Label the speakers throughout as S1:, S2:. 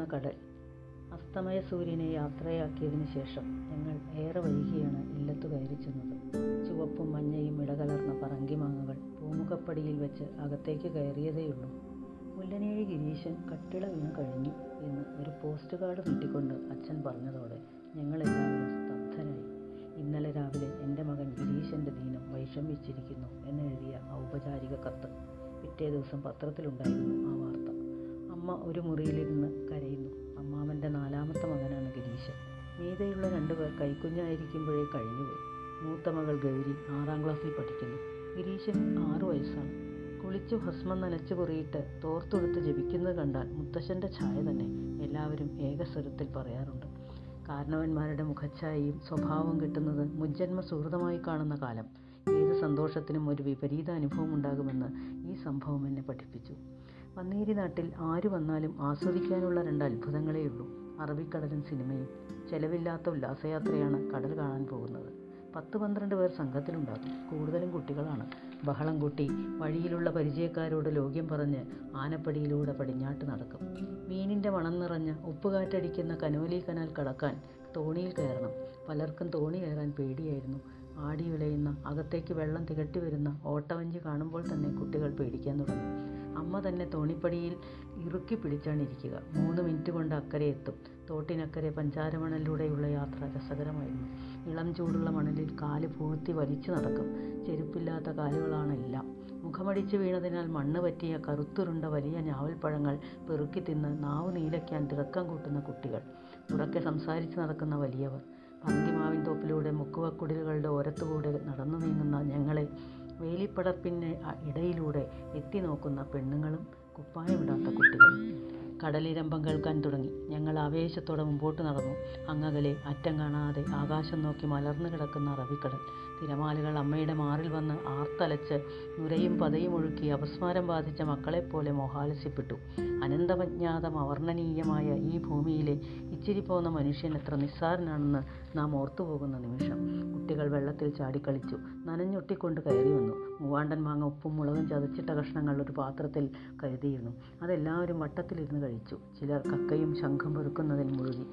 S1: ഒഴുകുന്ന കടൽ അസ്തമയ സൂര്യനെ യാത്രയാക്കിയതിനു ശേഷം ഞങ്ങൾ ഏറെ വൈകിയാണ് ഇല്ലത്തു കയറി ചെന്നത്. ചുവപ്പും മഞ്ഞയും ഇടകലർന്ന പറങ്കിമാങ്ങകൾ പൂമുഖപ്പടിയിൽ വെച്ച് അകത്തേക്ക് കയറിയതേയുള്ളൂ മുല്ലനേഴി ഗിരീശൻ കട്ടിള വീണ് കഴിഞ്ഞു എന്ന് ഒരു പോസ്റ്റ് കാർഡ് നീട്ടിക്കൊണ്ട് അച്ഛൻ പറഞ്ഞതോടെ ഞങ്ങളെല്ലാവരും സ്തബ്ധരായി. ഇന്നലെ രാവിലെ എന്റെ മകൻ ഗിരീശന്റെ ദീനം വൈഷമിച്ചിരിക്കുന്നു എന്നെഴുതിയ ഔപചാരിക കത്ത് പിറ്റേ ദിവസം പത്രത്തിലുണ്ടായിരുന്നു. ആ ഒരു മുറിയിലിരുന്ന് കരയുന്നു. അമ്മാവന്റെ നാലാമത്തെ മകനാണ് ഗിരീശൻ. മീതയുള്ള രണ്ടുപേർ കൈക്കുഞ്ഞായിരിക്കുമ്പോഴേ കഴിഞ്ഞുപോയി. മൂത്ത മകൾ ഗൗരി ആറാം ക്ലാസ്സിൽ പഠിക്കുന്നു. ഗിരീശൻ ആറു വയസ്സാണ്. കുളിച്ചു ഭസ്മം നനച്ചു കുറിയിട്ട് തോർത്തൊടുത്ത് ജപിക്കുന്നത് കണ്ടാൽ മുത്തശ്ശന്റെ ഛായ തന്നെ എല്ലാവരും ഏകസ്വരത്തിൽ പറയാറുണ്ട്. കാരണവന്മാരുടെ മുഖച്ഛായയും സ്വഭാവം കിട്ടുന്നത് മുജ്ജന്മ സുഹൃതമായി കാണുന്ന കാലം. ഏത് സന്തോഷത്തിനും ഒരു വിപരീത അനുഭവം ഉണ്ടാകുമെന്ന് ഈ സംഭവം എന്നെ പഠിപ്പിച്ചു. പന്നേരി നാട്ടിൽ ആര് വന്നാലും ആസ്വദിക്കാനുള്ള രണ്ട് അത്ഭുതങ്ങളേ ഉള്ളൂ. അറബിക്കടലും സിനിമയും. ചെലവില്ലാത്ത ഉല്ലാസയാത്രയാണ് കടൽ കാണാൻ പോകുന്നത്. പത്ത് പന്ത്രണ്ട് പേർ സംഘത്തിലുണ്ടാകും. കൂടുതലും കുട്ടികളാണ്. ബഹളം കൂട്ടി വഴിയിലുള്ള പരിചയക്കാരോട് ലോക്യം പറഞ്ഞ് ആനപ്പടിയിലൂടെ പടിഞ്ഞാട്ട് നടക്കും. മീനിന്റെ മണം നിറഞ്ഞ് ഉപ്പുകാറ്റടിക്കുന്ന കനോലി കനാൽ കടക്കാൻ തോണിയിൽ കയറണം. പലർക്കും തോണി കയറാൻ പേടിയായിരുന്നു. ആടി വിളയുന്ന. അകത്തേക്ക് വെള്ളം തികട്ടി വരുന്ന. ഓട്ടവഞ്ചി കാണുമ്പോൾ തന്നെ കുട്ടികൾ പേടിക്കാൻ തുടങ്ങും. അമ്മ തന്നെ തോണിപ്പടിയിൽ ഇറുക്കി പിടിച്ചാണ് ഇരിക്കുക. മൂന്ന് മിനിറ്റ് കൊണ്ട് അക്കരെ എത്തും. തോട്ടിനക്കരെ പഞ്ചാരമണലിലൂടെയുള്ള യാത്ര രസകരമായിരുന്നു. ഇളം ചൂടുള്ള മണലിൽ കാൽ പൂഴ്ത്തി വലിച്ചു നടക്കും. ചെരുപ്പില്ലാത്ത കാലുകളാണെല്ലാം മുഖമടിച്ച് വീണതിനാൽ മണ്ണ് പറ്റിയ കറുത്തുരുണ്ട വലിയ ഞാവൽപ്പഴങ്ങൾ പെറുക്കി തിന്ന് നാവ് നീലയ്ക്കാൻ തിളക്കം കൂട്ടുന്ന കുട്ടികൾ. ഉറക്കെ സംസാരിച്ച് നടക്കുന്ന വലിയവർ. പന്തിമാവിൻ തോപ്പിലൂടെ മുക്കുവക്കുടിലുകളുടെ ഓരത്തുകൂടെ നടന്നു നീങ്ങുന്ന ഞങ്ങളെ വേലിപ്പടപ്പിന് ഇടയിലൂടെ എത്തി നോക്കുന്ന പെണ്ണുങ്ങളും കുപ്പായമിടാത്ത കുട്ടികളും. കടലിരമ്പം കേൾക്കാൻ തുടങ്ങി ഞങ്ങൾ ആവേശത്തോടെ മുമ്പോട്ട് നടന്നു. അങ്ങകലെ അറ്റം കാണാതെ ആകാശം നോക്കി മലർന്നു കിടക്കുന്ന അറബിക്കടൽ. തിരമാലകൾ അമ്മയുടെ മാറിൽ വന്ന് ആർത്തലച്ച് നുരയും പതയും ഒഴുക്കി അപസ്മാരം ബാധിച്ച മക്കളെപ്പോലെ മോഹാലസ്യപ്പെട്ടു. അനന്തമജ്ഞാതം അവർണനീയമായ ഈ ഭൂമിയിലെ ഇച്ചിരി പോന്ന മനുഷ്യൻ എത്ര നിസ്സാരനാണെന്ന് നാം ഓർത്തുപോകുന്ന നിമിഷം. കുട്ടികൾ വെള്ളത്തിൽ ചാടിക്കളിച്ചു. നനഞ്ഞൊട്ടിക്കൊണ്ട് കയറി വന്നു. മൂവാണ്ടൻ മാങ്ങ ഉപ്പും മുളകും ചതച്ചിട്ട കഷ്ണങ്ങൾ ഒരു പാത്രത്തിൽ കരുതിയിരുന്നു. അതെല്ലാവരും വട്ടത്തിലിരുന്ന് കഴിച്ചു. ചിലർ കക്കയും ശംഖം പെറുക്കുന്നതിൽ മുഴുകി.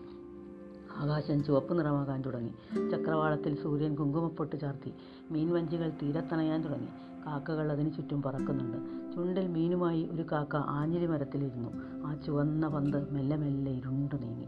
S1: ആകാശം ചുവപ്പ് നിറമാകാൻ തുടങ്ങി. ചക്രവാളത്തിൽ സൂര്യൻ കുങ്കുമപ്പൊട്ട് ചാർത്തി. മീൻവഞ്ചികൾ തീരത്തണയാൻ തുടങ്ങി. കാക്കകൾ അതിനു ചുറ്റും പറക്കുന്നുണ്ട്. ചുണ്ടിൽ മീനുമായി ഒരു കാക്ക ആഞ്ഞിലി മരത്തിലിരുന്നു ആ ചുവന്ന പന്ത് മെല്ലെ മെല്ലെ ഇരുണ്ടു നീങ്ങി.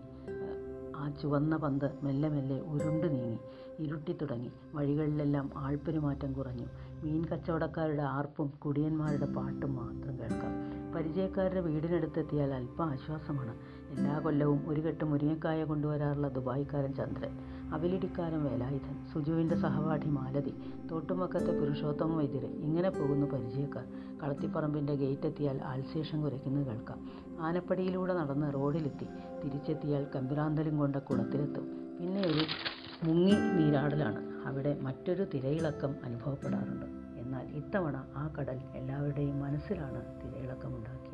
S1: ആ ചുവന്ന പന്ത് മെല്ലെ മെല്ലെ ഉരുണ്ടു നീങ്ങി ഇരുട്ടി തുടങ്ങി. വഴികളിലെല്ലാം ആൾപ്പെരുമാറ്റം കുറഞ്ഞു. മീൻ കച്ചവടക്കാരുടെ ആർപ്പും കുടിയന്മാരുടെ പാട്ടും മാത്രം കേൾക്കാം. പരിചയക്കാരുടെ വീടിനടുത്തെത്തിയാൽ അല്പം ആശ്വാസമാണ്. എല്ലാ കൊല്ലവും ഒരു കെട്ട് മുരിങ്ങക്കായ കൊണ്ടുവരാറുള്ള ദുബായിക്കാരൻ ചന്ദ്രൻ അവിലിടിക്കാരൻ വേലായുധൻ സുജുവിന്റെ സഹപാഠി മാലതി തോട്ടുമക്കത്തെ പുരുഷോത്തമ വൈദ്യര് ഇങ്ങനെ പോകുന്നു പരിചയക്കാർ. കളത്തിപ്പറമ്പിന്റെ ഗേറ്റെത്തിയാൽ ആൽശേഷം കുരയ്ക്കുന്നത് കേൾക്കാം. ആനപ്പടിയിലൂടെ നടന്ന് റോഡിലെത്തി. തിരിച്ചെത്തിയാൽ കമ്പിറാന്തലും കൊണ്ട കുളത്തിലെത്തും. പിന്നെ ഒരു മുങ്ങി നീരാടലാണ് അവിടെ മറ്റൊരു തിരയിളക്കം അനുഭവപ്പെടാറുണ്ട്. ഇത്തവണ ആ കടൽ എല്ലാവരുടെയും മനസ്സിലാണ് തിരയിളക്കമുണ്ടാക്കിയത്.